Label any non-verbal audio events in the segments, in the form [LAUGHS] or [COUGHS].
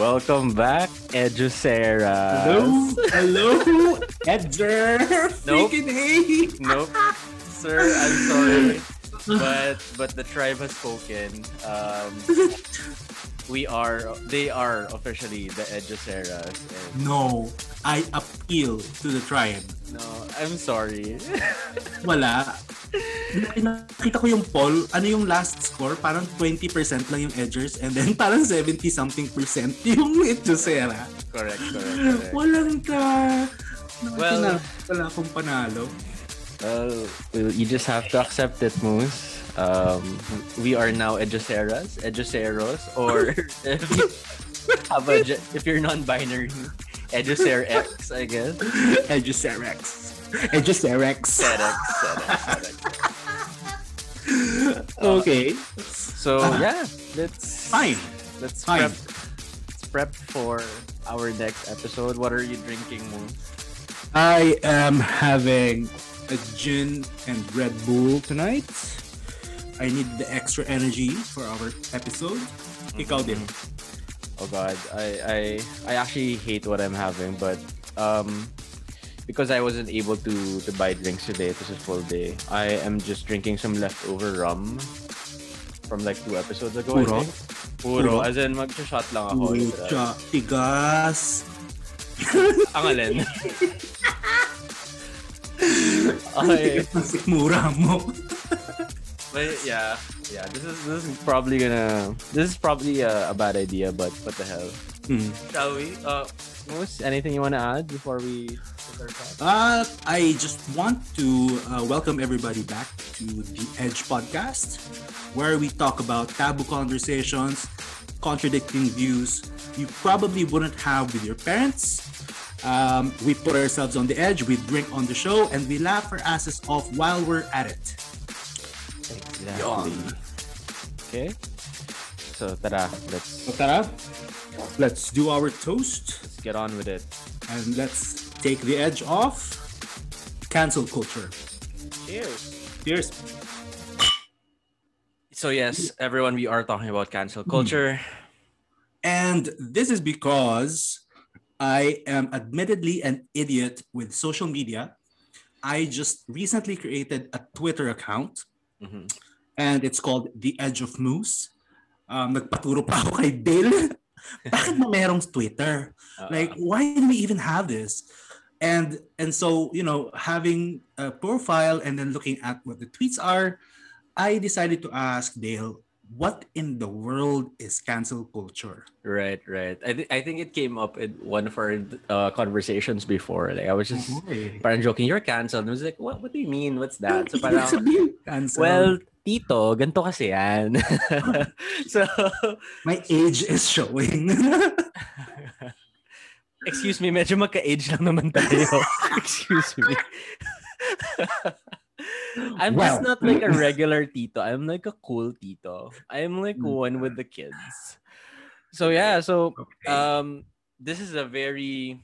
Welcome back, Edusera. Hello, hello, Edger. Nope. Freaking hey. Nope, sir. I'm sorry, but but the tribe has spoken. Um, we are. They are officially the Eduseras. And No, I appeal to the tribe. no, I'm sorry. [LAUGHS] Wala. Nakita ko yung poll, ano yung last score? Parang 20% lang yung Edgers and then parang 70 something percent yung Edgera. correct, correct, correct. Walang ka. Well- Well, wala akong panalo. Well, well, you just have to accept it, Moose. Um, we are now Eduseras, Eduseros, or if you have a, if you're non-binary, Eduser X, I guess. [LAUGHS] Edgeserex. just Sedex, Sedex. [LAUGHS] Okay. So yeah, let's Fine. let's Fine. prep let's prep for our next episode. What are you drinking, Moose? I am having a gin and Red Bull tonight. I need the extra energy for our episode. Ikaw din. Oh God, I I I actually hate what I'm having, but um, because I wasn't able to to buy drinks today, it was a full day. I am just drinking some leftover rum from like two episodes ago. I Puro? think. Puro. Puro? As in, mag-shot lang ako. Pucha, tigas. [LAUGHS] Ang alin. [LAUGHS] okay. Sikmura mo. But yeah, yeah. This is this is probably gonna. This is probably a, a bad idea, but what the hell? Hmm. Shall we? Uh, Moose, anything you want to add before we? Uh, I just want to uh, welcome everybody back to the Edge podcast, where we talk about taboo conversations, contradicting views you probably wouldn't have with your parents. Um, we put ourselves on the edge, we drink on the show, and we laugh our asses off while we're at it. Exactly. Okay. So tara, let's So tara, let's do our toast let's get on with it. and let's take the edge off. Cancel culture. Cheers. Cheers. So yes, everyone, we are talking about cancel culture. And this is because I am admittedly an idiot with social media. I just recently created a Twitter account Mhm. and it's called The Edge of Moose. Um, nagpaturo pa ako kay Dale. [LAUGHS] Bakit mo merong Twitter? Uh, Like, why do we even have this? And and so, you know, having a profile and then looking at what the tweets are, I decided to ask Dale, what in the world is cancel culture? right, right. I think I think it came up in one of our uh, conversations before. Like I was just parang joking, you're canceled. And I was like, what? What do you mean? What's that? So parang, cancel. well, tito, ganito kasi yan. [LAUGHS] so, my age is showing. [LAUGHS] excuse me, medyo magka-age lang naman tayo. [LAUGHS] excuse me. I'm just Well. not like a regular tito. I'm like a cool tito. I'm like Mm. one with the kids. So yeah, so um this is a very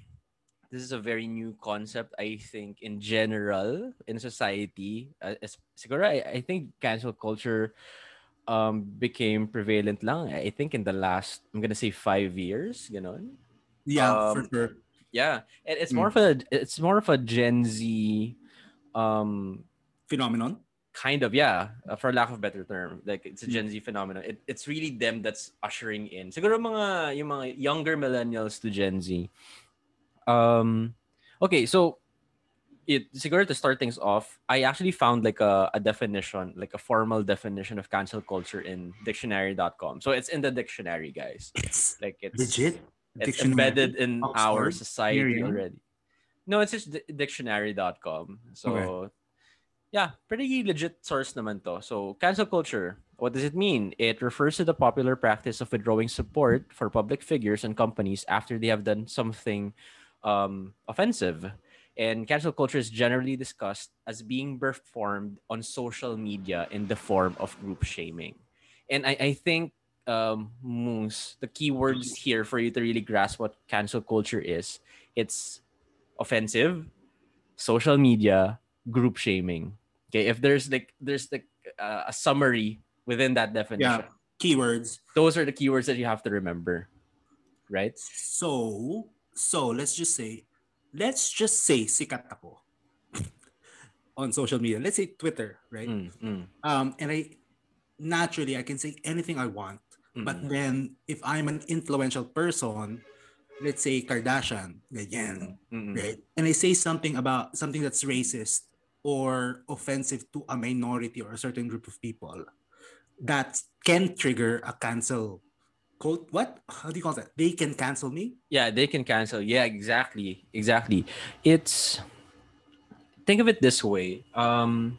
this is a very new concept I think in general in society. Uh, siguro I, I think cancel culture um became prevalent lang I think in the last I'm gonna say five years, ganon. yeah, for Um, sure. Yeah, and it's Mm. more of a it's more of a Gen Z um Phenomenon. kind of yeah uh, for lack of a better term like it's a Mm. gen z phenomenon it, it's really them that's ushering in siguro mga yung mga younger millennials to gen z um okay so it siguro to start things off i actually found like a, a definition like a formal definition of cancel culture in dictionary.com so it's in the dictionary guys It's like it's legit. it's Dictionary. embedded in our society already. No, it's just di- dictionary.com. So, yeah, pretty legit source naman to. So, cancel culture, what does it mean? It refers to the popular practice of withdrawing support for public figures and companies after they have done something um, offensive. And cancel culture is generally discussed as being performed on social media in the form of group shaming. And I, I think um, Moose, the keywords here for you to really grasp what cancel culture is, it's offensive, social media, group shaming. Okay, if there's like there's like uh, a summary within that definition, Yeah. Keywords. those are the keywords that you have to remember. right? So, so let's just say, let's just say sikat ako [LAUGHS] on social media. Let's say Twitter, right? Mm, mm, Um, and I naturally I can say anything I want. But mm. then if I'm an influential person, let's say Kardashian, ganyan, Mm, mm. right? And I say something about something that's racist or offensive to a minority or a certain group of people, that can trigger a cancel quote. What? How do you call that? They can cancel me. Yeah, they can cancel. Yeah, exactly. Exactly. It's think of it this way. Um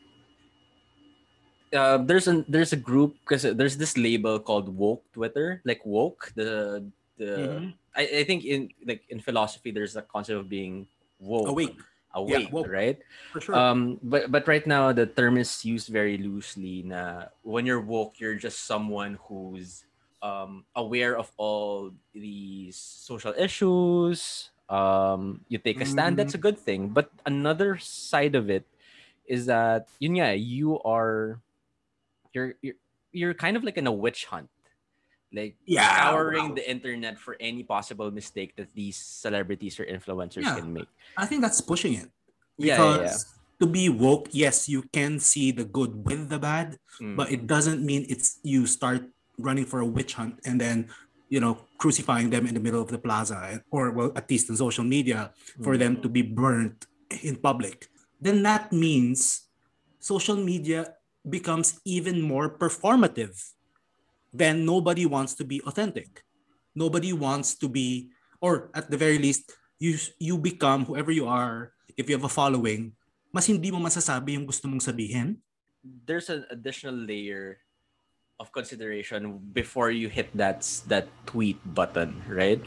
uh, there's a there's a group because there's this label called woke Twitter, like woke. The the Mhm. I, I think in like in philosophy there's a concept of being woke, Awake. awake, woke. right? For sure. Um, but but right now the term is used very loosely. Na when you're woke, you're just someone who's um aware of all these social issues. Um, you take a stand. That's a good thing. But another side of it is that yun nga, you are you're you're you're kind of like in a witch hunt. Like Yeah, scouring wow. the internet for any possible mistake that these celebrities or influencers Yeah. can make. I think that's pushing it. Yeah, Because yeah, yeah. to be woke, yes, you can see the good with the bad, Mm. but it doesn't mean it's you start running for a witch hunt and then you know crucifying them in the middle of the plaza or well at least in social media for mm. them to be burnt in public. Then that means social media becomes even more performative then nobody wants to be authentic. Nobody wants to be or at the very least you you become whoever you are if you have a following mas hindi mo masasabi yung gusto mong sabihin. There's an additional layer of consideration before you hit that that tweet button, right?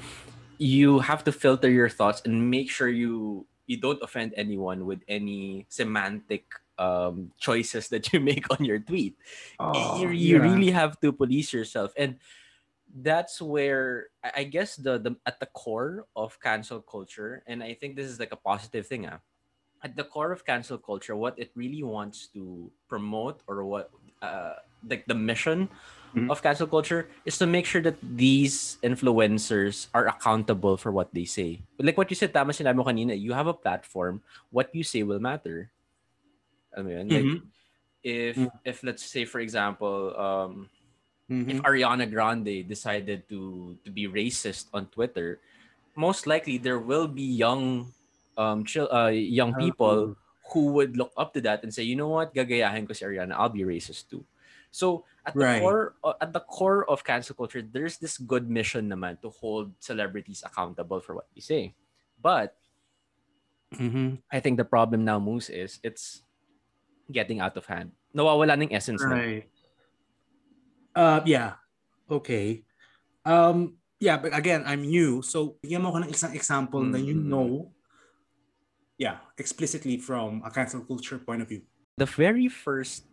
You have to filter your thoughts and make sure you you don't offend anyone with any semantic um, choices that you [LAUGHS] make on your tweet. you, you really have to police yourself, and that's where I guess the the at the core of cancel culture, and I think this is like a positive thing. Ah, at the core of cancel culture, what it really wants to promote or what uh, like the mission Mhm. of cancel culture is to make sure that these influencers are accountable for what they say. Like what you said, tama sinabi mo kanina, you have a platform, what you say will matter. Yun? Like, Mhm. if, Mm. if let's say, for example, um, if Ariana Grande decided to to be racist on Twitter, most likely there will be young um uh, young people who would look up to that and say, you know what, gagayahin ko si Ariana, I'll be racist too. So at the Right. core uh, at the core of cancel culture, there's this good mission naman to hold celebrities accountable for what they say. But Mhm. I think the problem now, Moose, is it's getting out of hand. Nawawala ng essence na. Right. Uh, yeah. Okay. Um, yeah, but again, I'm new. So, bigyan mo ko ng isang example na you Mm. know, yeah, explicitly from a cancel culture point of view. the very first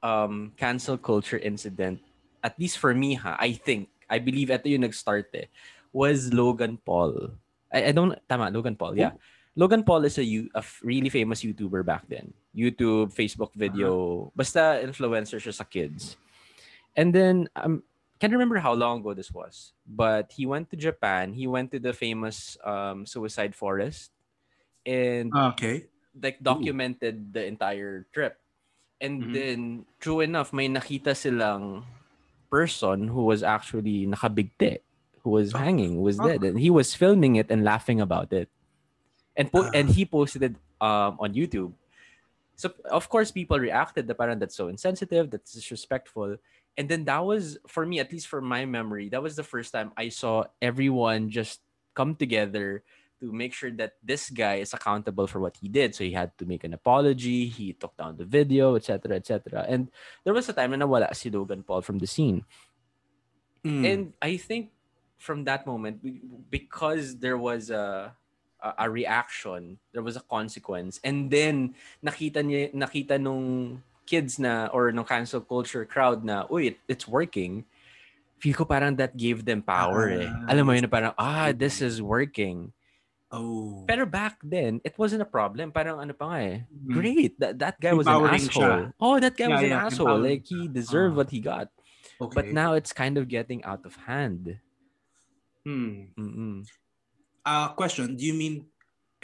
um cancel culture incident, at least for me, ha, I think, I believe ito yung nag-start eh, was Logan Paul. I, I don't, tama, Logan Paul, yeah. Logan Paul is a, a really famous YouTuber back then. YouTube, Facebook video, basta influencer siya sa kids. And then, um, can't remember how long ago this was, but he went to Japan. He went to the famous um, suicide forest, and Okay. like documented the entire trip. And Mhm. then true enough, may nakita silang person who was actually nakabigti, who was Oh. hanging, was Oh. dead, and he was filming it and laughing about it. And po- Ah. and he posted it um on YouTube. So of course people reacted the parang that's so insensitive, that's disrespectful. And then that was for me, at least for my memory, that was the first time I saw everyone just come together to make sure that this guy is accountable for what he did. So he had to make an apology, he took down the video, etc., etc. And there was a time na nawala si Logan Paul from the scene. Mm. And I think from that moment, because there was a, a reaction, there was a consequence, and then nakita niya, nakita nung kids na or nung cancel culture crowd na, uy, it, it's working. Feel ko parang that gave them power eh. Ah, Alam mo yun parang, ah, this is working. Oh. Pero back then, it wasn't a problem. Parang ano pa nga eh. Mhm. Great. That, that guy was an asshole. siya. Oh, that guy was an yeah, asshole. Like, he deserved Ah. what he got. Okay. But now it's kind of getting out of hand. Hmm. Mm-mm. Uh, question: Do you mean?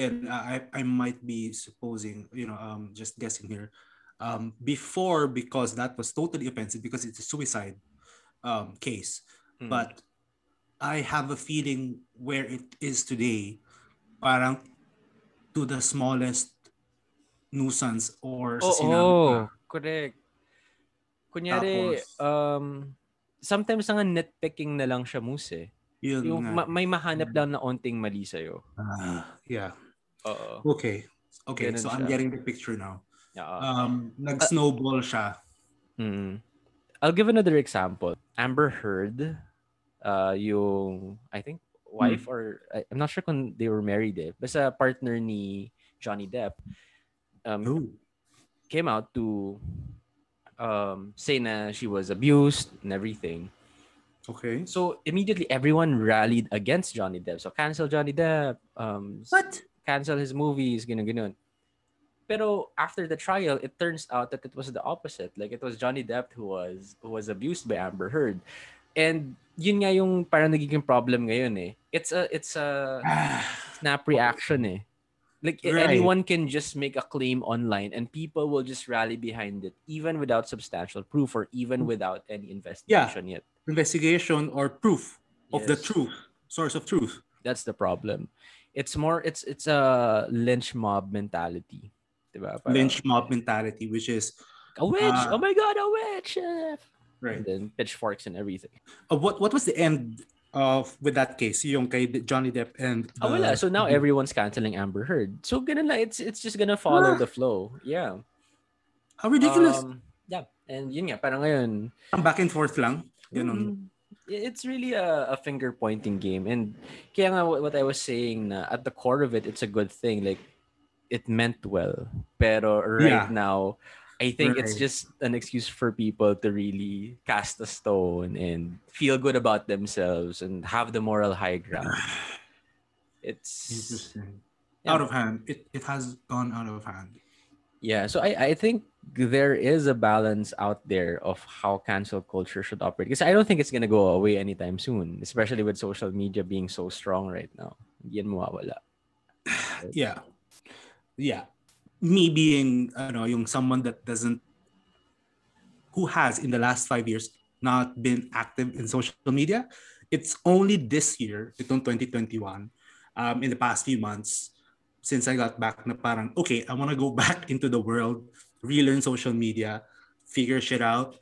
And uh, I I might be supposing, you know, um, just guessing here. Um, before because that was totally offensive because it's a suicide um, case, Mm. but I have a feeling where it is today, parang to the smallest nuisance or sa Oo, sinabi ka. correct. Kunyari, Tapos- um, sometimes nga nitpicking na lang siya, Moose eh. Yun Yung nga. ma- may mahanap lang na onting mali sa'yo. Ah, yeah. Oo. Okay. Okay, Ganun so I'm siya. getting the picture now. Oo. Um, nag-snowball siya. Mm. I'll give another example. Amber Heard, uh, yung, I think, wife or, I'm not sure kung they were married eh. Basta partner ni Johnny Depp um, Oh. came out to um, say na she was abused and everything. Okay. So immediately everyone rallied against Johnny Depp. So cancel Johnny Depp, um, What? cancel his movies, ganun ganun. Pero after the trial, it turns out that it was the opposite. Like it was Johnny Depp who was who was abused by Amber Heard. And yun nga yung parang nagiging problem ngayon eh. It's a it's a [SIGHS] snap reaction eh. Like Right. anyone can just make a claim online and people will just rally behind it even without substantial proof or even without any investigation yet. Investigation or proof of the truth, source of truth. That's the problem. It's more it's it's a lynch mob mentality. Diba? Parang, Lynch mob mentality, which is a witch. Ah. oh my god, a witch. Right. And then pitchforks and everything. Uh, what what was the end of with that case? Yung kay Johnny Depp and Oh, wala. So now everyone's canceling Amber Heard. So ganun lang. It's it's just gonna follow Ah. the flow. Yeah. how ridiculous. Um, yeah. And yun nga, parang ngayon, Ang back and forth lang. Ganun. mm, it's really a, a finger pointing game. And kaya nga what, what I was saying na at the core of it, it's a good thing. Like, it meant well. Pero right Yeah. now, I think it's just an excuse for people to really cast a stone and feel good about themselves and have the moral high ground. [SIGHS] It's Interesting. Yeah. Out of hand. It it has gone out of hand. Yeah, so I, I think there is a balance out there of how cancel culture should operate. Because I don't think it's gonna go away anytime soon, especially with social media being so strong right now. Hindi yan mawawala. [SIGHS] Yeah. Yeah. Me being ano, yung someone that doesn't who has in the last five years not been active in social media. It's only this year, itong 2021, um, in the past few months, since I got back na parang, okay, I want to go [LAUGHS] back into the world, relearn social media, figure shit out.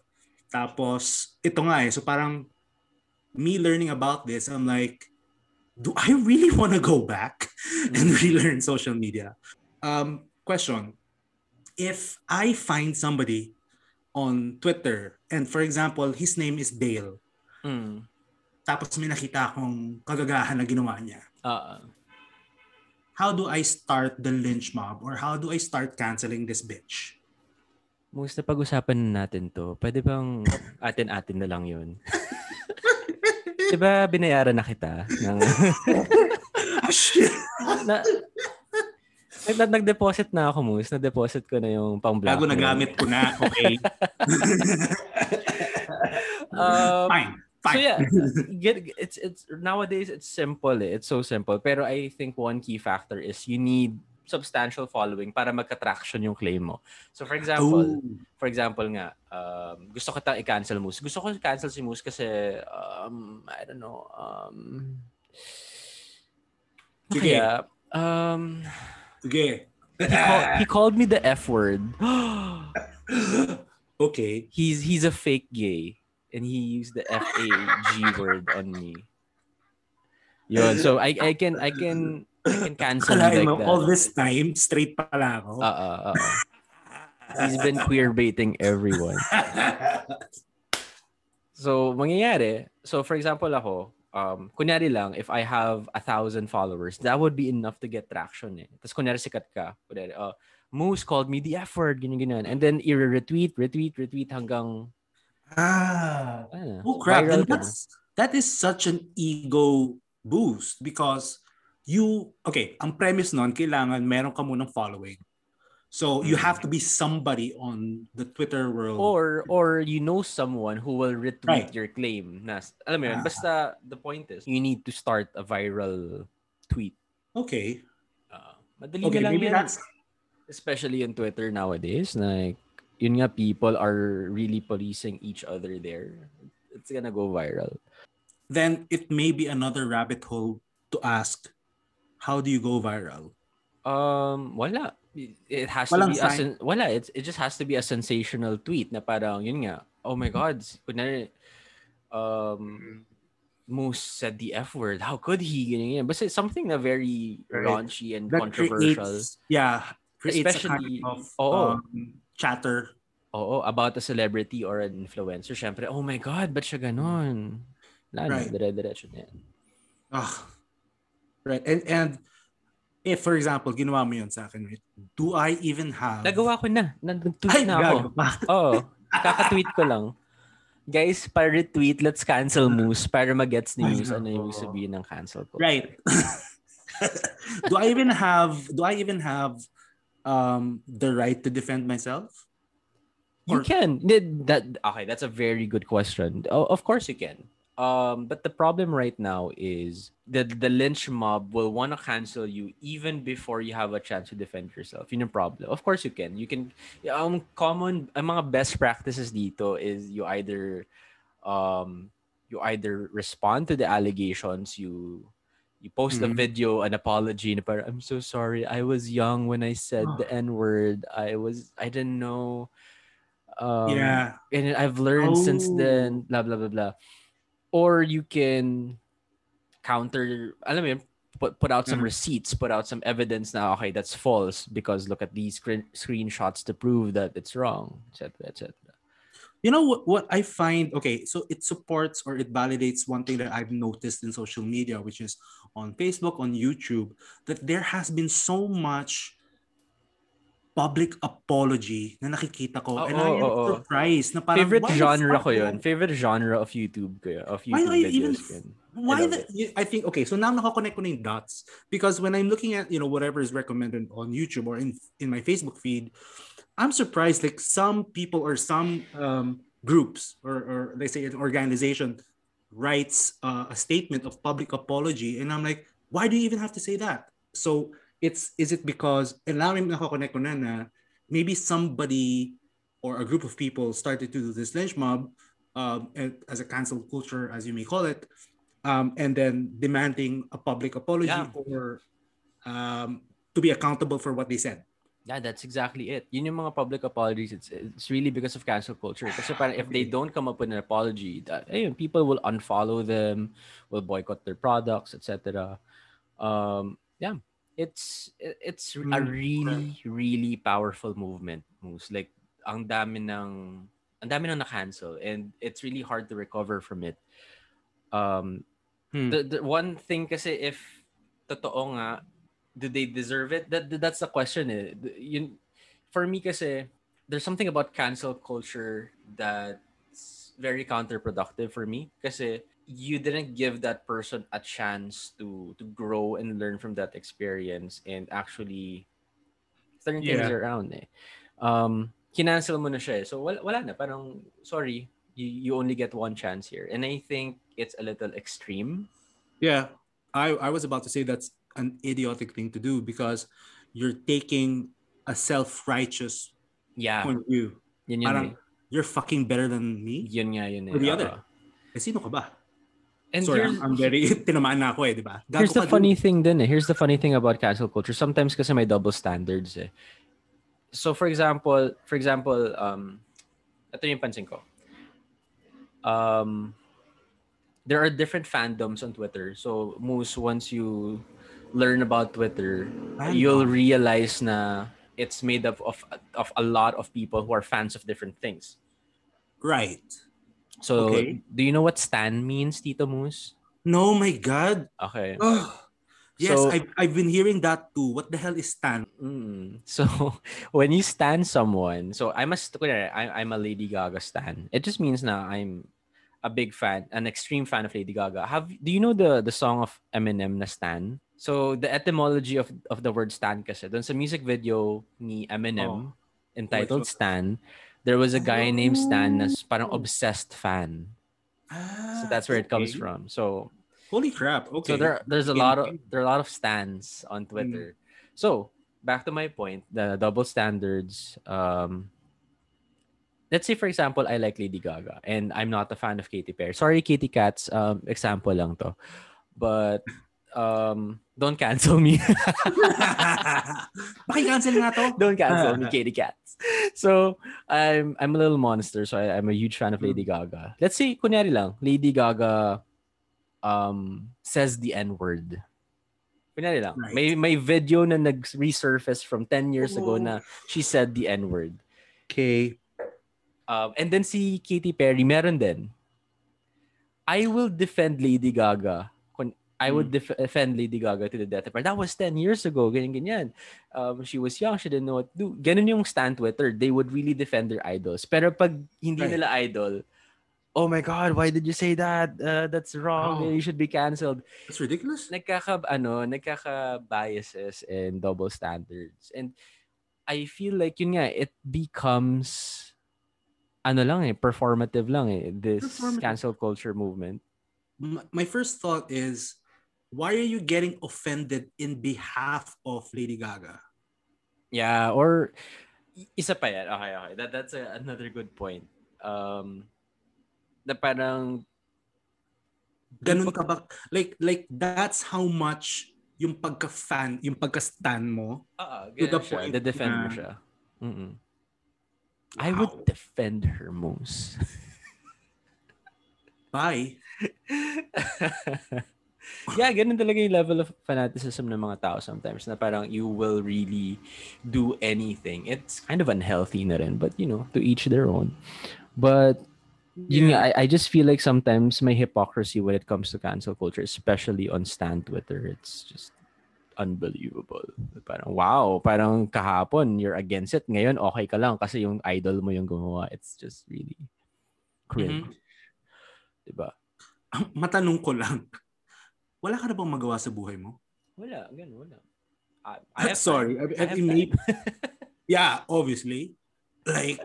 Tapos, ito nga eh, so parang me learning about this, I'm like, do I really want to go back [LAUGHS] and relearn social media? Um, question: If I find somebody on Twitter, and for example, his name is Dale, Mm. tapos may nakita akong kagagahan na ginawa niya, Uh, how do I start the lynch mob or how do I start canceling this bitch? Most na pag-usapan na natin to. Pwede bang atin-atin na lang yun? [LAUGHS] diba binayaran na kita? Ng, Ah, shit! na, nag-deposit na ako, Moose. Na-deposit ko na yung pang black. Bago nagamit ko na, okay? [LAUGHS] Um, Fine. Fine. So yeah, get it's it's nowadays it's simple. Eh. It's so simple. Pero I think one key factor is you need substantial following para magka-traction yung claim mo. So for example, Oh. for example nga, um, gusto ko tang i-cancel Moose. Gusto ko i-cancel si Moose kasi um, I don't know, um Sige. kaya? Um Sige. he, call- he [LAUGHS] called me the F word. [GASPS] okay. he's he's a fake gay and he used the F A G word on me. Yun. So I I can I can I can cancel him like mo, that. all this time, straight pala ako. Uh, uh, uh, uh. He's been queer baiting everyone. [LAUGHS] So mangyayari, so for example ako, um, kunyari lang, if I have a thousand followers, that would be enough to get traction eh. Tapos kunyari sikat ka, kunyari, uh, Moose called me the F word, ganyan, ganyan. And then i-retweet, retweet, retweet hanggang, ah. ano, Oh crap! na. that's that is such an ego boost because you okay. Ang premise nun kailangan meron ka munang following. So you have to be somebody on the Twitter world. Or or you know someone who will retweet Right. your claim. Na, alam mo yun, Ah. basta the point is, you need to start a viral tweet. okay. Uh, madali Okay, na lang maybe yan. that's Especially on Twitter nowadays. Like, yun nga, people are really policing each other there. It's gonna go viral. then it may be another rabbit hole to ask how do you go viral? Um, wala. It has Walang to be a sign. sen- wala. It, it just has to be a sensational tweet na parang, yun nga, oh my God, kunwari, um, Moose said the F word. How could he? Ganyan, ganyan. Basta something na very Right. raunchy and That controversial. creates, yeah, creates Especially- a kind of oo. um, chatter. Oo, about a celebrity or an influencer. Syempre, oh my God, ba't siya ganon? Wala na, Right. dire-diretso na yan. Ah, right. And and if for example, ginawa mo yun sa akin, right? Do I even have Nagawa ko na. Nag-tweet na ako. Oo. Kaka-tweet ko lang. Guys, para retweet, let's cancel Moose para magets ni Moose ano yung sabihin ng cancel ko. Right. [LAUGHS] do I even have do I even have um the right to defend myself? You Or- can. Did That okay, that's a very good question. Of course you can. Um, but the problem right now is that the lynch mob will want to cancel you even before you have a chance to defend yourself. Yun yung problem. Of course you can. You can um common ang mga best practices dito is you either um you either respond to the allegations, you you post a Mhm. video, an apology, parang, I'm so sorry. I was young when I said the [GASPS] N word. I was I didn't know. Um, yeah. and I've learned since Oh. then, blah blah blah blah. Or you can counter, alam mo yun, put, put out some Mhm. receipts, put out some evidence now okay, that's false because look at these screen, screenshots to prove that it's wrong, etc. etc. You know what, what I find okay, so it supports or it validates one thing that I've noticed in social media, which is on Facebook, on YouTube, that there has been so much public apology na nakikita ko. and Oo, I am oo. surprised na parang, Favorite genre ko yun. Favorite genre of YouTube ko yun. Of Why YouTube do I even yun. Why the, you- I think okay, so now nakakonect ko na yung dots because when I'm looking at you know whatever is recommended on YouTube or in in my Facebook feed, I'm surprised like some people or some um, groups or or let's say an organization writes uh, a statement of public apology and I'm like, why do you even have to say that? So it's is it because and now I'm nakakonect ko na na maybe somebody or a group of people started to do this lynch mob um, as a cancel culture, as you may call it, um, and then demanding a public apology Yeah. or um, to be accountable for what they said. Yeah, that's exactly it. Yun yung mga public apologies. It's it's really because of cancel culture. Kasi parang if they don't come up with an apology, that, ayun, people will unfollow them, will boycott their products, etc. Um, yeah, it's it- it's a Mm, really really powerful movement. Moves like ang dami ng ang dami nang na-cancel and it's really hard to recover from it. Um, Hmm. the, the one thing kasi if totoo nga do they deserve it that that- that's the question eh. Yun for me kasi there's something about cancel culture that's very counterproductive for me kasi you didn't give that person a chance to to grow and learn from that experience and actually turn things Yeah. around eh. Um kinancel mo na siya eh. So wala, wala na parang sorry you, you only get one chance here and I think it's a little extreme Yeah, I, I was about to say that's an idiotic thing to do because you're taking a self-righteous yeah point of view. yun yun Parang, eh. you're fucking better than me? Yun nga yun eh. Or the other. Eh, sino ka ba? And Sorry, I'm, I'm very, [LAUGHS] tinamaan na ako eh, di ba? Gago here's the ka, dude. funny thing din eh. Here's the funny thing about cancel culture. Sometimes kasi may double standards eh. So for example, for example, um, ito yung pansin ko. Um, there are different fandoms on Twitter. So Moose, once you learn about Twitter, Fandom. you'll realize na it's made up of of a lot of people who are fans of different things. Right. So Okay. do you know what stan means, Tito Moose? No, my God. Okay. Yes, So- I've, I've been hearing that too. What the hell is Stan? Mm. [LAUGHS] So when you stan someone, so I'm a st- kunyari, I, I'm a Lady Gaga stan. It just means now I'm a big fan, an extreme fan of Lady Gaga. Have do you know the the song of Eminem na Stan? So the etymology of of the word stan kasi doon sa music video ni Eminem Oh. entitled Oh, Stan, there was a guy named Stan parang Oh. obsessed fan. Ah, So that's where it comes okay. from. So Holy crap. Okay. So there, there's a lot of there are a lot of stans on Twitter. So back to my point, the double standards. Um, let's say for example, I like Lady Gaga, and I'm not a fan of Katy Perry. Sorry, Katy Cats. Um, example lang to, but um, don't cancel me. [LAUGHS] Paki-cancel nga to. don't cancel me, Katy Cats. So I'm I'm a little monster, so I, I'm a huge fan of Lady Gaga. Let's say, kunyari lang, Lady Gaga um says the N word. Kunyari lang, Right. may may video na nag-resurface from 10 years ago Oh. na she said the N word. Okay. Um, and then si Katy Perry, meron din. I will defend Lady Gaga. I would def- defend Lady Gaga to the death of her. That was 10 years ago. Ganyan, ganyan. Um, she was young. She didn't know what to do. Ganun yung Stan Twitter. They would really defend their idols. Pero pag hindi Right. nila idol, oh my God, why did you say that? Uh, that's wrong. Oh. You should be canceled. That's ridiculous. Nagkaka, ano, nagkaka-biases and double standards. And I feel like, yun nga, it becomes ano lang eh, performative lang eh, this cancel culture movement. My first thought is, why are you getting offended in behalf of Lady Gaga? Yeah, or isa pa yan. Okay, okay. That, that's a, another good point. Um, na parang, Ganun ka ba? Like, like that's how much yung pagka-fan, yung pagka-stan mo. ah, To the siya. point The defend mo siya. Mm-mm. I would defend her most. Bye. [LAUGHS] yeah, ganun talaga yung level of fanaticism ng mga tao sometimes na parang you will really do anything. It's kind of unhealthy na rin, but you know, to each their own. But yun nga, I, I just feel like sometimes may hypocrisy when it comes to cancel culture, especially on Stan Twitter. It's just unbelievable. Parang wow, parang kahapon you're against it. Ngayon okay ka lang kasi yung idol mo yung gumawa. It's just really cringe. Diba? Matanong ko lang, wala ka na bang magawa sa buhay mo? Wala, ganun, wala. I, I have Sorry. I- I- have I mean- time. [LAUGHS] Yeah, obviously. Like,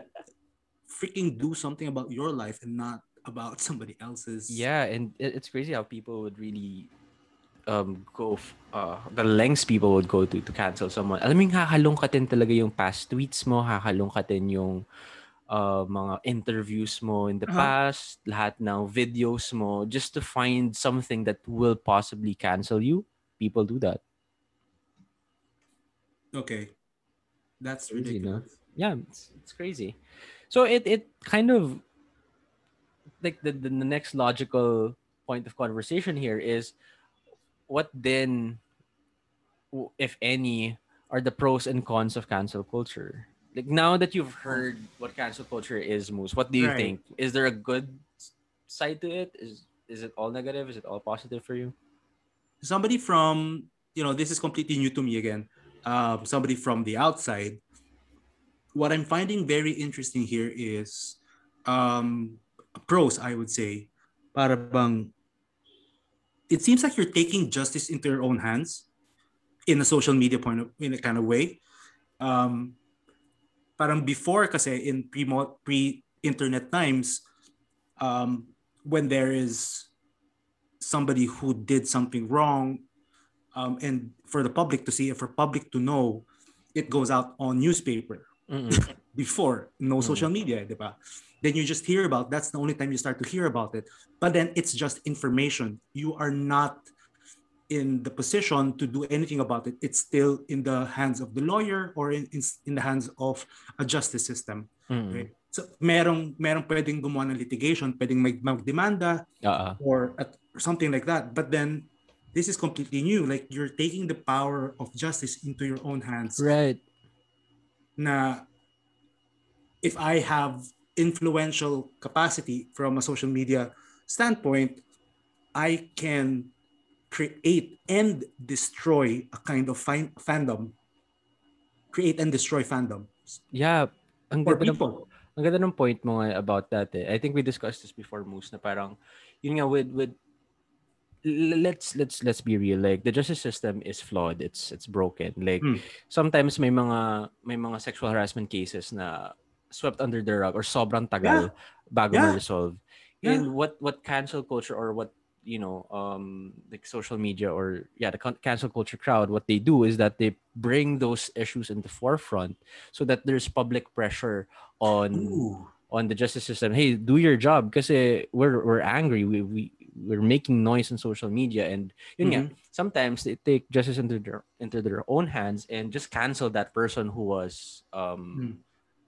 freaking do something about your life and not about somebody else's. Yeah, and it- it's crazy how people would really um go uh the lengths people would go to to cancel someone. Alam mo yung hahalongkatin talaga yung past tweets mo, hahalongkatin yung uh, mga interviews mo in the Uh-huh. past, lahat ng videos mo just to find something that will possibly cancel you. People do that. Okay. That's Crazy, no? ridiculous. yeah it's, it's crazy so it it kind of like the, the the next logical point of conversation here is what then if any are the pros and cons of cancel culture like now that you've heard what cancel culture is moose what do you Right. think is there a good side to it is is it all negative is it all positive for you Somebody from, you know, this is completely new to me again. Um, somebody from the outside. What I'm finding very interesting here is um, pros, I would say. Para bang, it seems like you're taking justice into your own hands in a social media point of, in a kind of way. Um, parang before kasi in pre pre-internet times, um, when there is somebody who did something wrong um, and for the public to see and for public to know it goes out on newspaper. [LAUGHS] Before no social media di ba? then you just hear about that's the only time you start to hear about it. But then it's just information. You are not in the position to do anything about it it's still in the hands of the lawyer or in, in, in the hands of a justice system Mm-mm. okay? so merong merong pwedeng gumawa ng litigation pwedeng mag magdemanda Uh-uh. or, at, or something like that. But then this is completely new. Like you're taking the power of justice into your own hands. right Na if I have influential capacity from a social media standpoint, I can create and destroy a kind of fin- fandom. Create and destroy fandom yeah ang for ganda ng. Ang ganda ng point mo about that eh. I think we discussed this before, Moose, na parang, yun nga with, with let's let's let's be real like the justice system is flawed it's it's broken like Hmm. sometimes may mga may mga sexual harassment cases na swept under the rug or sobrang tagal bago Yeah. ma-resolve Yeah. and what what cancel culture or what you know um like social media or yeah the cancel culture crowd what they do is that they bring those issues in the forefront so that there's public pressure on Ooh. on the justice system hey do your job because we're we're angry we, we we're making noise on social media and Mhm. sometimes they take justice into their into their own hands and just cancel that person who was um, Mm.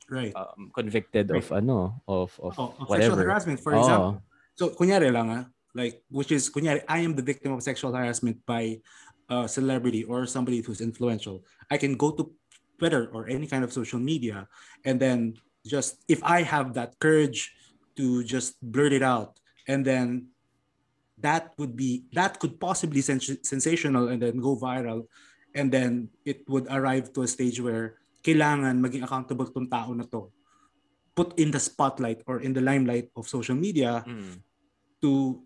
Right. um convicted of ano of of Oh, of sexual harassment, for Oo. example. So, kunyari lang ah, like, which is, kunyari, I am the victim of sexual harassment by a celebrity or somebody who's influential. I can go to Twitter or any kind of social media and then just, if I have that courage to just blurt it out and then that would be, that could possibly sens- sensational and then go viral and then it would arrive to a stage where kailangan maging accountable tong tao na to put in the spotlight or in the limelight of social media Mm. to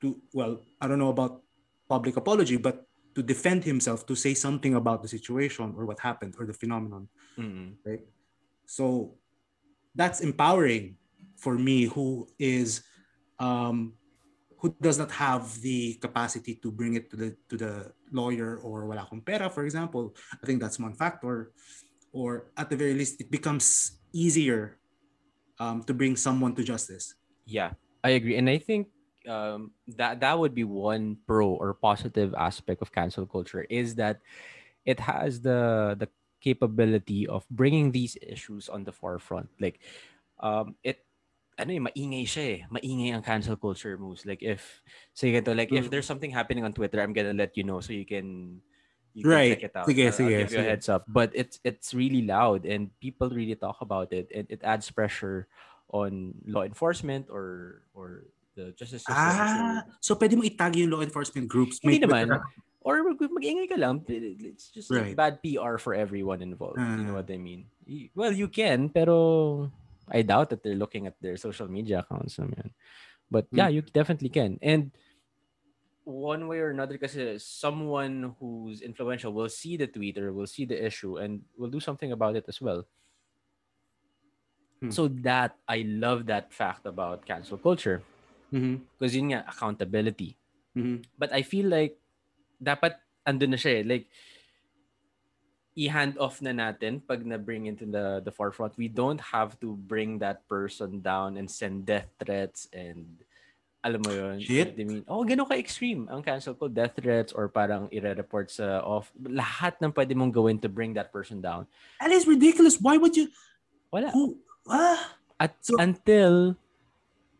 to well i don't know about public apology but to defend himself to say something about the situation or what happened or the phenomenon Mm. right? So that's empowering for me who is um who does not have the capacity to bring it to the to the lawyer or wala akong pera for example. I think that's one factor. Or at the very least it becomes easier um, to bring someone to justice. Yeah, I agree, and I think um, that that would be one pro or positive aspect of cancel culture is that it has the the capability of bringing these issues on the forefront. Like, um, it ano eh, maingay siya eh. Maingay ang cancel culture moves. Like if, say ganito, like if Mm. there's something happening on Twitter, I'm gonna let you know so you can, you can Right. check it out. Sige, I'll- I'll sige, give you a heads up. But it's it's really loud and people really talk about it and it adds pressure on law enforcement or or the justice system. ah so pwede mo itag yung law enforcement groups Hindi naman. Or mag- mag-ingay ka lang. It's just like Right. bad PR for everyone involved. you know Ah. what I mean? Well, you can, pero I doubt that they're looking at their social media accounts naman. But yeah, Hmm. you definitely can. And one way or another, kasi someone who's influential will see the tweet or will see the issue and will do something about it as well. Hmm. So that, I love that fact about cancel culture. Mhm, Because yun nga, accountability. mhm. But I feel like dapat andun na siya eh. Like i-hand off na natin pag na-bring into the the forefront. We don't have to bring that person down and send death threats and alam mo yun. Shit. I mean, oh, ganun ka-extreme. Ang cancel ko, death threats or parang ire-report sa off. Lahat ng pwede mong gawin to bring that person down. that is ridiculous why would you Wala. who ah At So- until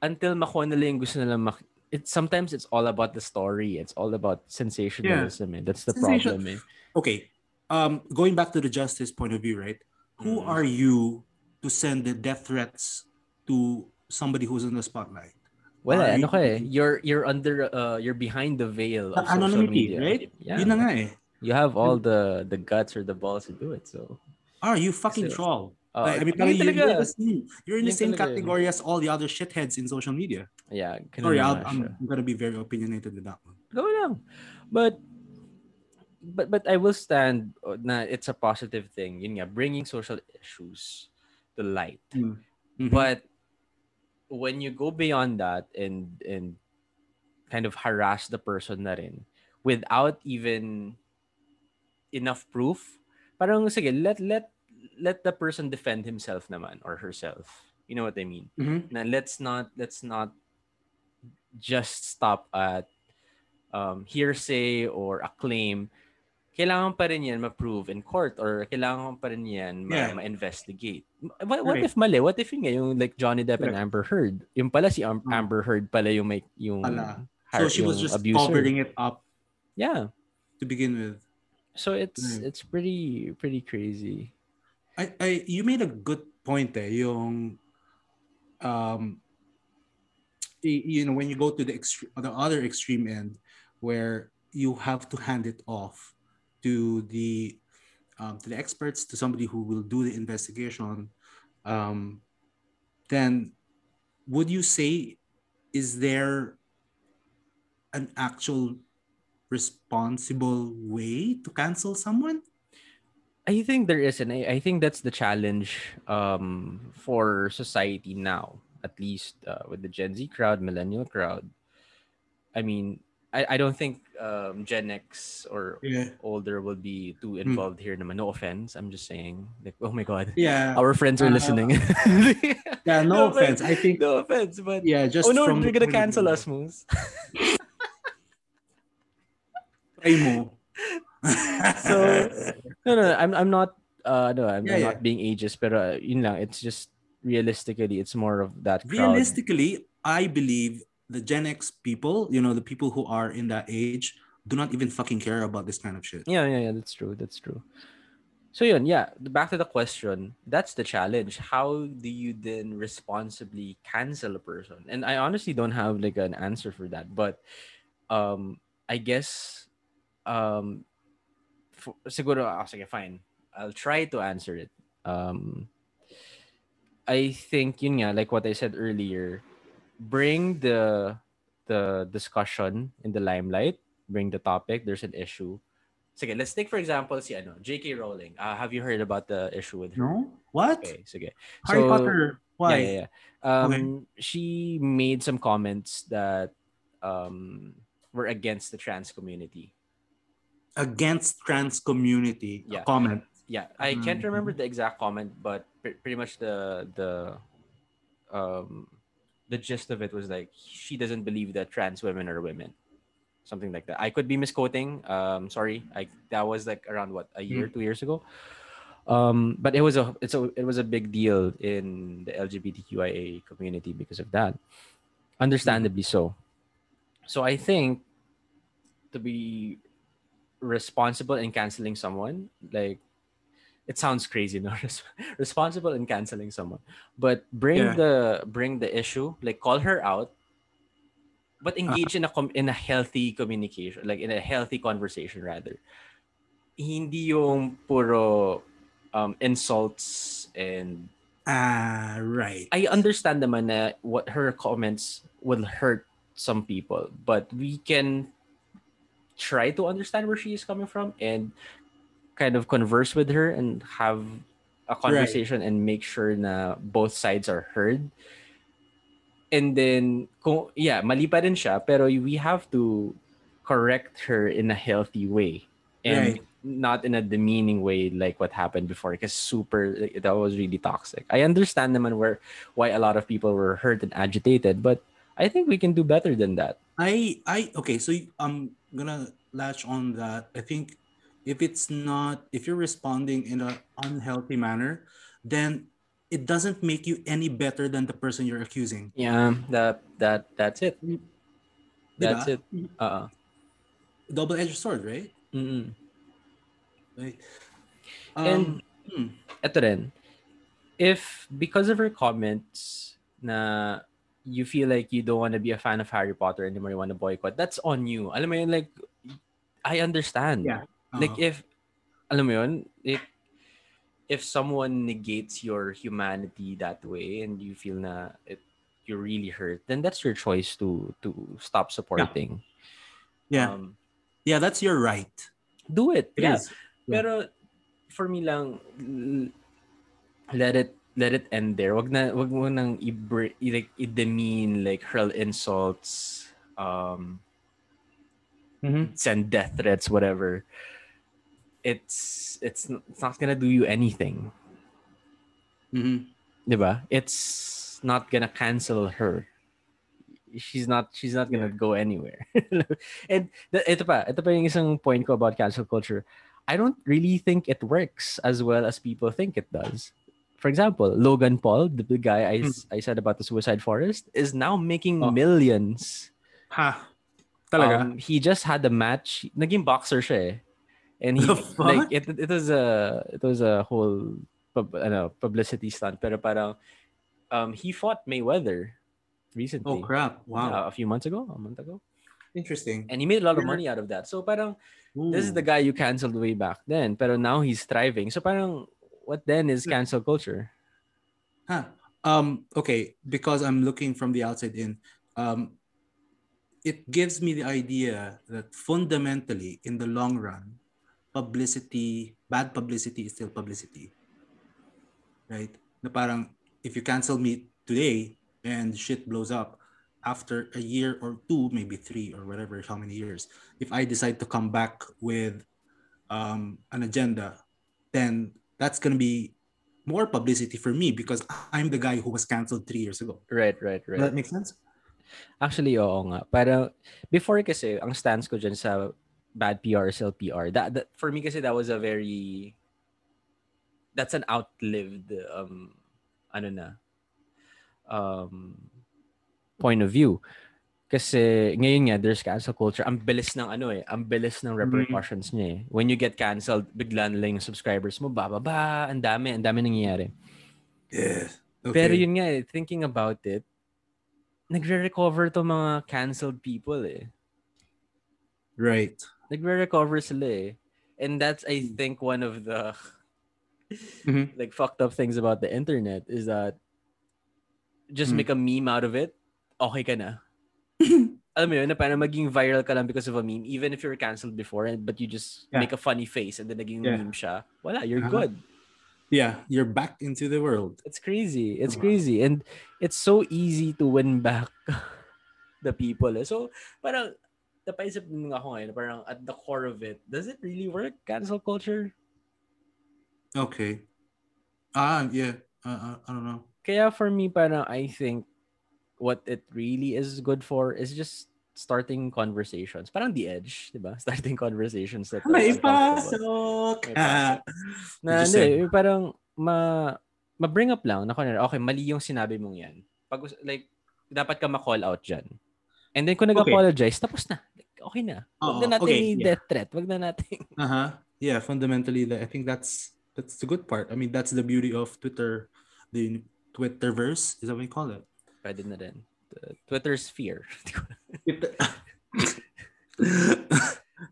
until makuha nila yung gusto nila mak- it sometimes it's all about the story. It's all about sensationalism. Eh. That's the Sensation- problem. Eh. okay um going back to the justice point of view right who Mm. are you to send the death threats to somebody who's in the spotlight Well, Are ano ka eh. you- [LAUGHS] You're you're under uh you're behind the veil of social anonymity media. right Yeah. yun na nga eh You have all the the guts or the balls to do it. So are you fucking Kasi- troll uh, Like, I mean, yun parang you're, you're, the same, you're in the same category as all the other shitheads in social media. yeah, Sorry, I'm. I'm gonna be very opinionated with that one. Go lang. But but but I will stand na it's a positive thing. Yun nga, bringing social issues to light. Mhm. But when you go beyond that and and kind of harass the person na rin without even enough proof, parang sige, let let let the person defend himself naman or herself. You know what I mean? Mhm. Na let's not let's not just stop at um, hearsay or a claim. Kailangan pa rin yan ma-prove in court or kailangan pa rin yan ma- Yeah. ma-investigate. What, what Right. if mali? What if yun nga, yung like Johnny Depp and Amber Heard? Yung pala si Am- Hmm. Amber Heard pala yung may yung har- So she was just abuser. covering it up Yeah. to begin with. So it's Right. it's pretty pretty crazy. I, I you made a good point eh, yung um you know when you go to the the other extreme end where you have to hand it off to the um, to the experts to somebody who will do the investigation um, then would you say is there an actual responsible way to cancel someone? I think there is, and I, I think that's the challenge um, for society now, at least uh, with the Gen Z crowd, millennial crowd. I mean, I, I don't think um, Gen X or Yeah. older will be too involved here naman. No offense. I'm just saying. Like, oh my god. Yeah. Our friends are Uh, listening. [LAUGHS] Yeah, no, [LAUGHS] but- offense. I think No offense, but yeah, just oh no, from they're gonna cancel us, Moose. Try mo. So, [LAUGHS] No, no, I'm I'm not uh no, I'm, Yeah, I'm yeah. not being ageist, but uh, yun lang, it's just realistically it's more of that crowd. realistically, I believe the Gen X people, you know, the people who are in that age, do not even fucking care about this kind of shit. Yeah, yeah, yeah, that's true. That's true. So yun, yeah, back to the question. That's the challenge. How do you then responsibly cancel a person? And I honestly don't have like an answer for that, but um I guess um for, siguro ah, sige, fine. I'll try to answer it. Um I think yun nga like what I said earlier, bring the the discussion in the limelight, bring the topic, there's an issue. Sige, let's take for example si ano, J.K. Rowling. Uh, have you heard about the issue with her? No? What? Okay, sige. Harry So- Potter. Why? Yeah, yeah, yeah. Um, she made some comments that um were against the trans community. Against trans community. Yeah. comment. Yeah, I can't Mhm. remember the exact comment, but pre- pretty much the the um the gist of it was like she doesn't believe that trans women are women, something like that. I could be misquoting. Um, sorry, I that was like around what a year, two years ago. Um, but it was a it's a it was a big deal in the LGBTQIA community because of that, understandably so. So I think to be responsible in canceling someone like it sounds crazy no [LAUGHS] responsible in canceling someone but bring Yeah. the bring the issue like call her out but engage in a com- in a healthy communication like in a healthy conversation rather hindi yung puro um, insults and Ah, right. I understand naman na what her comments will hurt some people, but we can try to understand where she is coming from and kind of converse with her and have a conversation and make sure na both sides are heard. And then, kung, yeah, mali pa rin siya, pero we have to correct her in a healthy way. And Right. not in a demeaning way like what happened before because super like, that was really toxic i understand naman where why a lot of people were hurt and agitated but i think we can do better than that I I okay, so I'm gonna latch on that. I think if it's not if you're responding in an unhealthy manner, then it doesn't make you any better than the person you're accusing. yeah that that that's it that's Diba? it uh Double-edged sword, right? Mm-hmm. Right. And- Um, hmm, eto rin if because of her comments na you feel like you don't want to be a fan of Harry Potter anymore you want to boycott that's on you alam mo yun like I understand Yeah. like uh, if alam mo yun if if someone negates your humanity that way and you feel na it you're really hurt then that's your choice to to stop supporting yeah, um, yeah, that's your right. do it It yeah is. Yeah. pero for me lang let it let it end there wag na wag mo nang i like i-demean like hurl insults um Mhm. send death threats, whatever, it's it's it's not gonna do you anything, Mhm. diba? It's not gonna cancel her. She's not she's not gonna go anywhere. [LAUGHS] and the, ito pa, ito pa yung isang point ko about cancel culture. I don't really think it works as well as people think it does. For example, Logan Paul, the big guy I said about the Suicide Forest, is now making Oh. millions. Ha. Talaga. Um, he just had a match. Naging boxer siya eh. And he like it it was a it was a whole pub, ano, publicity stunt pero parang um he fought Mayweather recently. oh crap. Wow. uh, a few months ago, a month ago. Interesting. And he made a lot of money out of that. So parang this is the guy you canceled way back then, pero now he's thriving. So parang what then is cancel culture? Huh. Um, okay, because I'm looking from the outside in. Um, it gives me the idea that fundamentally, in the long run, publicity, bad publicity is still publicity. Right? Na parang, if you cancel me today and shit blows up, after a year or two, maybe three or whatever, how many years, if I decide to come back with um, an agenda, then that's going to be more publicity for me because I'm the guy who was canceled three years ago. Right, right, right. Does that make sense? Actually, oo nga. Para before kasi, ang stance ko dyan sa bad PR, still PR, that, that, for me kasi that was a very, that's an outlived, um, ano na, um, point of view. Kasi ngayon nga, there's cancel culture. Ang bilis ng ano eh. Ang bilis ng repercussions niya eh. When you get canceled, bigla na lang yung subscribers mo, bababa, ang dami, ang dami nangyayari. Yeah. Okay. Pero yun nga eh, thinking about it, nagre-recover to mga canceled people eh. Right. Nagre-recover sila eh. And that's, I think, one of the Mhm. [LAUGHS] like fucked up things about the internet is that just Mm. make a meme out of it, okay ka na. [LAUGHS] Alam mo yun, na parang maging viral ka lang because of a meme, even if you're canceled before, and but you just Yeah. make a funny face and then naging Yeah. meme siya, wala, you're Uh-huh. good. Yeah, you're back into the world. It's crazy. It's crazy. And it's so easy to win back [LAUGHS] the people. eh. So, parang, napaisip din ako ngayon, parang at the core of it, does it really work, cancel culture? Okay. Ah, yeah. Uh, uh, I don't know. Kaya for me, parang I think what it really is good for is just starting conversations. Parang the edge, di ba? [LAUGHS] Starting conversations that May pasok! May Ah. Na, hindi, parang ma, ma-bring up lang na kunwari, okay, mali yung sinabi mong yan. Pag, like, dapat ka ma-call out dyan. And then kung nag-apologize, tapos na. Like, okay na. Wag na natin okay, yeah. death threat. Wag na natin. Uh-huh. Yeah, fundamentally, I think that's that's the good part. I mean, that's the beauty of Twitter, the Twitterverse. Is that what you call it? Pwede na rin. The Twitter sphere. [LAUGHS]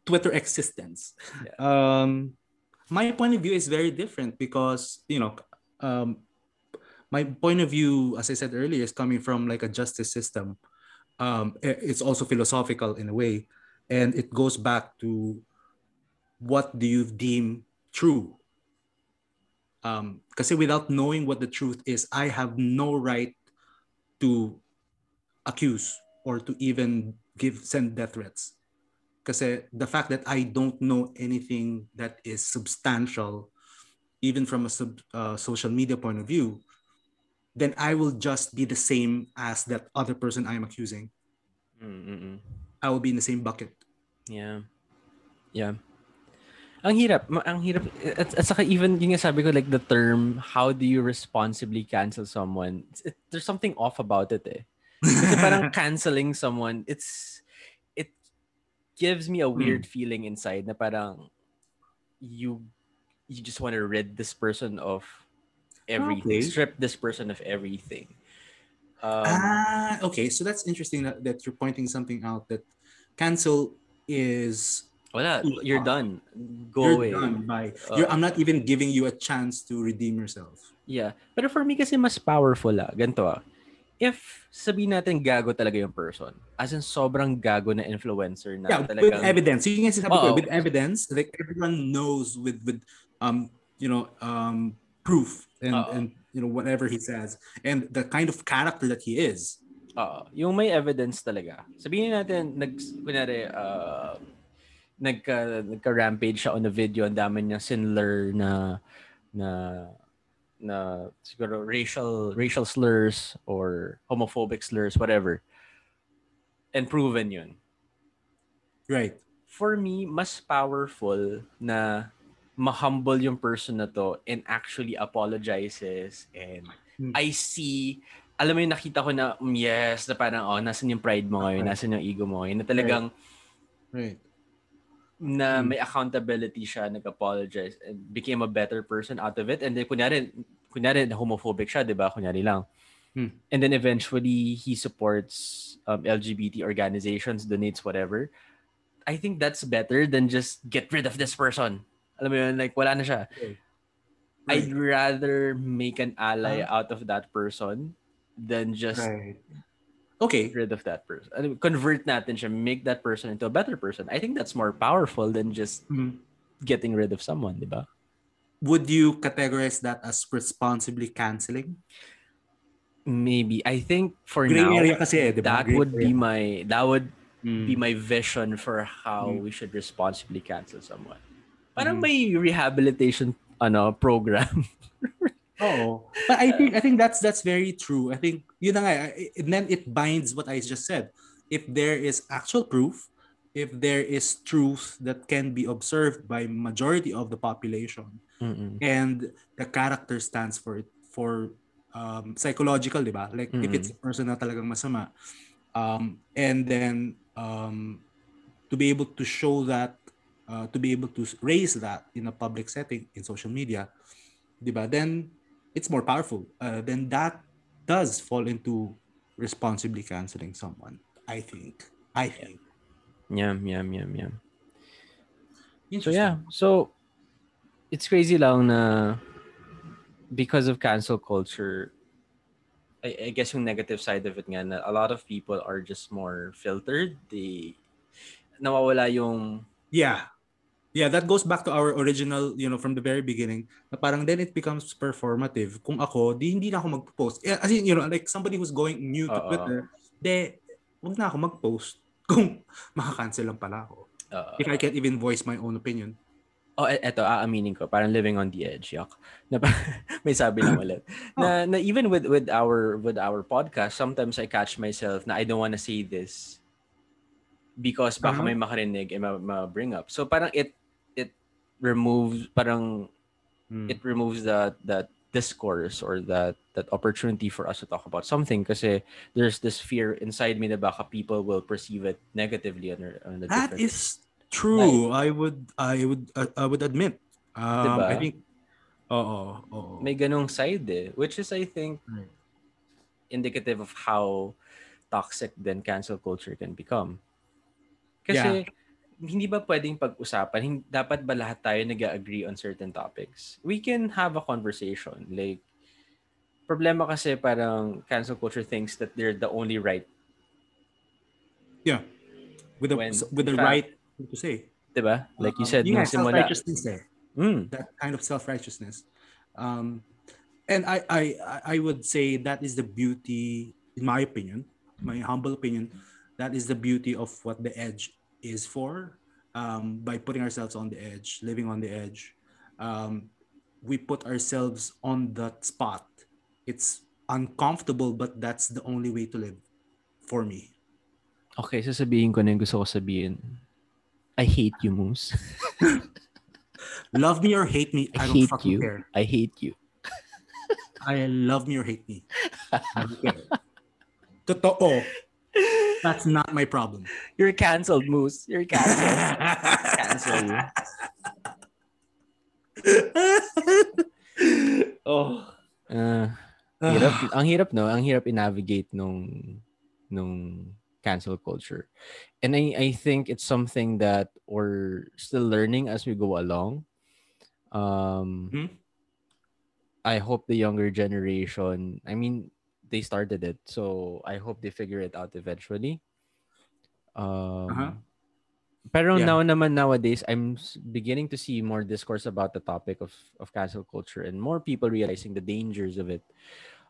Twitter, existence. Yeah. Um, my point of view is very different because you know, um, my point of view, as I said earlier, is coming from like a justice system. Um, it's also philosophical in a way, and it goes back to what do you deem true. Um, because without knowing what the truth is, I have no right to accuse or to even give send death threats. Because the fact that I don't know anything that is substantial, even from a sub, uh, social media point of view, then I will just be the same as that other person I'm accusing. Mm-mm. I will be in the same bucket. Yeah. Yeah. Ang hirap. Ang hirap. At, at saka even, yung sabi ko, like the term, how do you responsibly cancel someone? It, there's something off about it eh. Kasi [LAUGHS] parang canceling someone, it's, it gives me a weird feeling inside na parang you, you just want to rid this person of everything. Okay. Strip this person of everything. Um, ah, okay. So that's interesting that, that you're pointing something out that cancel is wala, you're done. Go you're away. done by. Uh, I'm not even giving you a chance to redeem yourself. Yeah. Pero for me kasi mas powerful ah. Ganito ah. If sabihin natin gago talaga yung person, as in sobrang gago na influencer na yeah, with talagang... evidence. Yung sinabi ko, with evidence, like everyone knows with with um you know um proof and Oo. and you know whatever he says and the kind of character that he is. Oo. yung may evidence talaga. Sabihin natin, nag, kunyari, uh, nagka, nagka-rampage siya on a video, ang dami niyang sinler na, na, na siguro racial racial slurs or homophobic slurs, whatever. And proven yun. Right. for me, mas powerful na ma-humble yung person na to and actually apologizes and Hmm. I see alam mo yung nakita ko na mm, yes na parang oh nasan yung pride mo ngayon Okay. nasan yung ego mo ngayon na talagang Right. Na Hmm. may accountability siya nag-apologize and became a better person out of it. And then kunyari kunyari na homophobic siya 'di ba? Kunyari lang. Hmm. and then eventually he supports um, LGBT organizations donates whatever. I think that's better than just get rid of this person. Alam mo yun? Like wala na siya. I'd rather make an ally out of that person than just Right. Okay. rid of that person. Convert natin siya, make that person into a better person. I think that's more powerful than just Mhm. getting rid of someone, di ba? Would you categorize that as responsibly canceling? Maybe. I think for Gray now, area kasi eh, that Gray would be my that would Mm. be my vision for how Mm. we should responsibly cancel someone. Parang Mm. may rehabilitation ano program. [LAUGHS] Oo. But I think I think that's that's very true. I think you know, and then it binds what I just said. If there is actual proof, if there is truth that can be observed by majority of the population Mm-mm. and the character stands for it for um, psychological, di ba? Like if Mm. it's a person na talagang masama um, and then um, to be able to show that uh, to be able to raise that in a public setting in social media, di ba? Then it's more powerful. Uh, then that does fall into responsibly canceling someone. I think. I think. Yum, yum, yum, yum. So yeah, so it's crazy lang na because of cancel culture, I, I guess yung negative side of it nga na a lot of people are just more filtered. They nawawala yung Yeah. Yeah, that goes back to our original, you know, from the very beginning, na parang then it becomes performative. Kung ako, di hindi na ako mag-post. Eh, As in, you know, like somebody who's going new to Oo. Twitter, de, wag na ako mag-post [LAUGHS] kung makakancel lang pala ako. uh, If I can't even voice my own opinion. Oh, e- eto, aaminin ko, parang living on the edge, yak. Na, [LAUGHS] may sabi lang ulit. [COUGHS] Na, na even with with our with our podcast, sometimes I catch myself na I don't want to say this because baka Uh-huh. may makarinig and ma, ma- up. So parang it removes parang Hmm. it removes that that discourse or that that opportunity for us to talk about something because there's this fear inside me that baka people will perceive it negatively on a That is true. I would I would uh, I would admit. Um, Diba? I think Oo, oo. may ganong side eh, which is I think Right. indicative of how toxic then cancel culture can become. Kasi hindi ba pwedeng pag-usapan, dapat ba lahat tayo nag-agree on certain topics? We can have a conversation. Like, problema kasi parang cancel culture thinks that they're the only right, Yeah. With the When, with the fact, right to say. diba? Like you Um, said, nga, simula. self-righteousness eh. Mm, that kind of self-righteousness um and I I- i would say that is the beauty in my opinion my humble opinion that is the beauty of what the edge is for um by putting ourselves on the edge living on the edge um we put ourselves on that spot it's uncomfortable but that's the only way to live for me okay, sasabihin ko na yung gusto ko sabihin. I hate you, Moose. [LAUGHS] love me or hate me I i, don't hate fucking you. care I hate you. I love me or hate me. I don't care. [LAUGHS] Totoo. That's not my problem. You're canceled, Moose. You're canceled. Cancel you. [LAUGHS] oh. Ah, hirap, [SIGHS] ang hirap no, ang hirap i-navigate nung nung cancel culture. And I I think it's something that we're still learning as we go along. Um Mhm. I hope the younger generation, I mean, they started it, so I hope they figure it out eventually. Um Uh-huh. Pero Yeah. now naman nowadays, I'm beginning to see more discourse about the topic of, of cancel culture and more people realizing the dangers of it.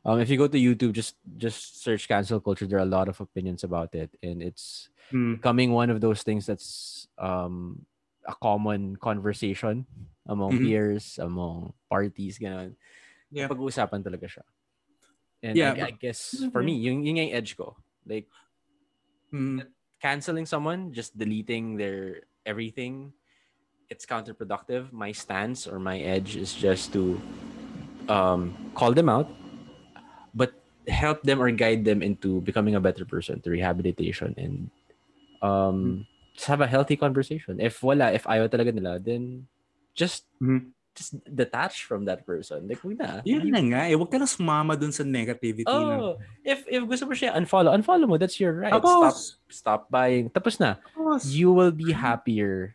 Um, if you go to YouTube, just just search cancel culture. There are a lot of opinions about it, and it's Mm. becoming one of those things that's um, a common conversation among Mhm. peers, among parties, ganun. Yeah. Pag-uusapan talaga siya. And Yeah, I, I guess for me, yung, yung yung edge ko. Like, Mm. canceling someone, just deleting their everything, it's counterproductive. My stance or my edge is just to um, call them out, but help them or guide them into becoming a better person, to rehabilitation, and um, just have a healthy conversation. If wala, if ayaw talaga nila, then just Mhm. Just detach from that person. Like, wag na. Yun na nga eh. Huwag ka na sumama dun sa negativity. na, Oh, if if gusto mo siya unfollow, unfollow mo. That's your right. Stop Tapos, stop buying. Tapos na. tapos. You will be happier.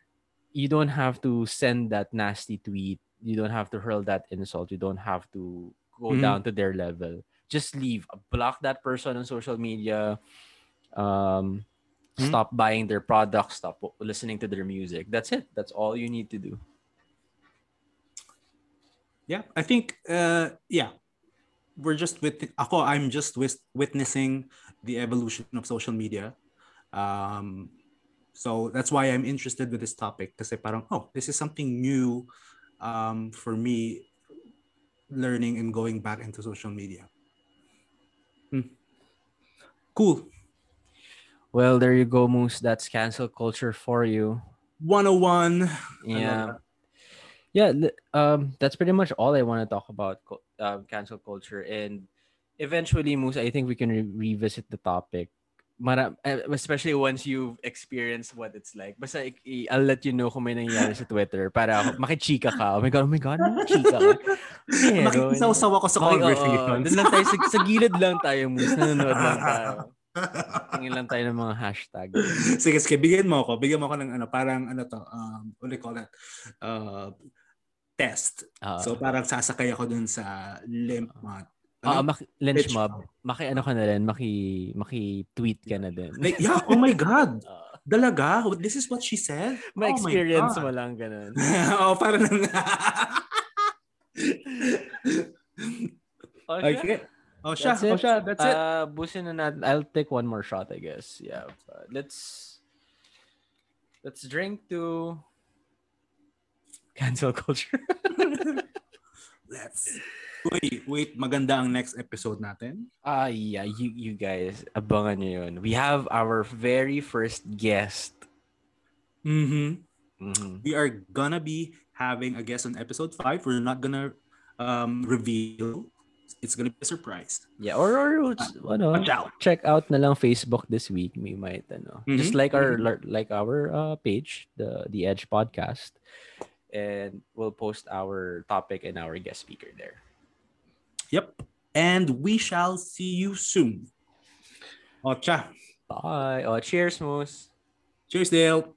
You don't have to send that nasty tweet. You don't have to hurl that insult. You don't have to go Mhm. down to their level. just leave. Block that person on social media. Um, Hmm? stop buying their products. Stop listening to their music. That's it. That's all you need to do. Yeah i think uh yeah we're just with ako i'm just wis- witnessing the evolution of social media um so that's why i'm interested with this topic kasi parang oh this is something new um for me learning and going back into social media Hmm. cool Well, there you go, Moose. That's cancel culture for you. 101 Yeah. Yeah, um, that's pretty much all I want to talk about uh, cancel culture. And eventually, Moose, I think we can re- revisit the topic. Mara- especially once you've experienced what it's like. Basta i- I'll let you know kung may nangyari sa Twitter para [LAUGHS] makichika ka. Oh my God, oh my God, makichika ka. Ako sa Okay, oo. conversation Doon lang tayo, sa, sa gilid lang tayo, Moose. Nanonood lang tayo. [LAUGHS] Tingin lang tayo ng mga hashtag. sige, sige, bigyan mo ako. Bigyan mo ako ng ano, parang ano to, um, what do you call that? Uh, test. Ah. so parang sasakay ako dun sa limp mat. Ah, Ano? maki, lynch Lynch mob. mob. Maki ano ka na rin, maki maki-tweet ka na din. like, yeah, oh my God. [LAUGHS] Ah, Dalaga? This is what she said? may Oh my experience God. mo lang ganun. [LAUGHS] oh, parang Oh, siya. Okay. Oh, siya. That's it. Oh, siya. That's it. Uh, busin na natin. I'll take one more shot, I guess. Yeah. but let's let's drink to cancel culture. [LAUGHS] Let's. Wait, wait. Maganda ang next episode natin. Ah, yeah, you you guys, abangan nyo yun. We have our very first guest. Mm-hmm. Mhm. We are gonna be having a guest on episode 5. We're not gonna um, reveal. It's gonna be a surprise. Yeah, or or ano, Watch out. check out na lang Facebook this week. We might ano. Just Mhm, like our like our uh, page, the the Edge podcast. And we'll post our topic and our guest speaker there. Yep. And we shall see you soon. Ocha. Bye. Oh, cheers, Moose. Cheers, Dale.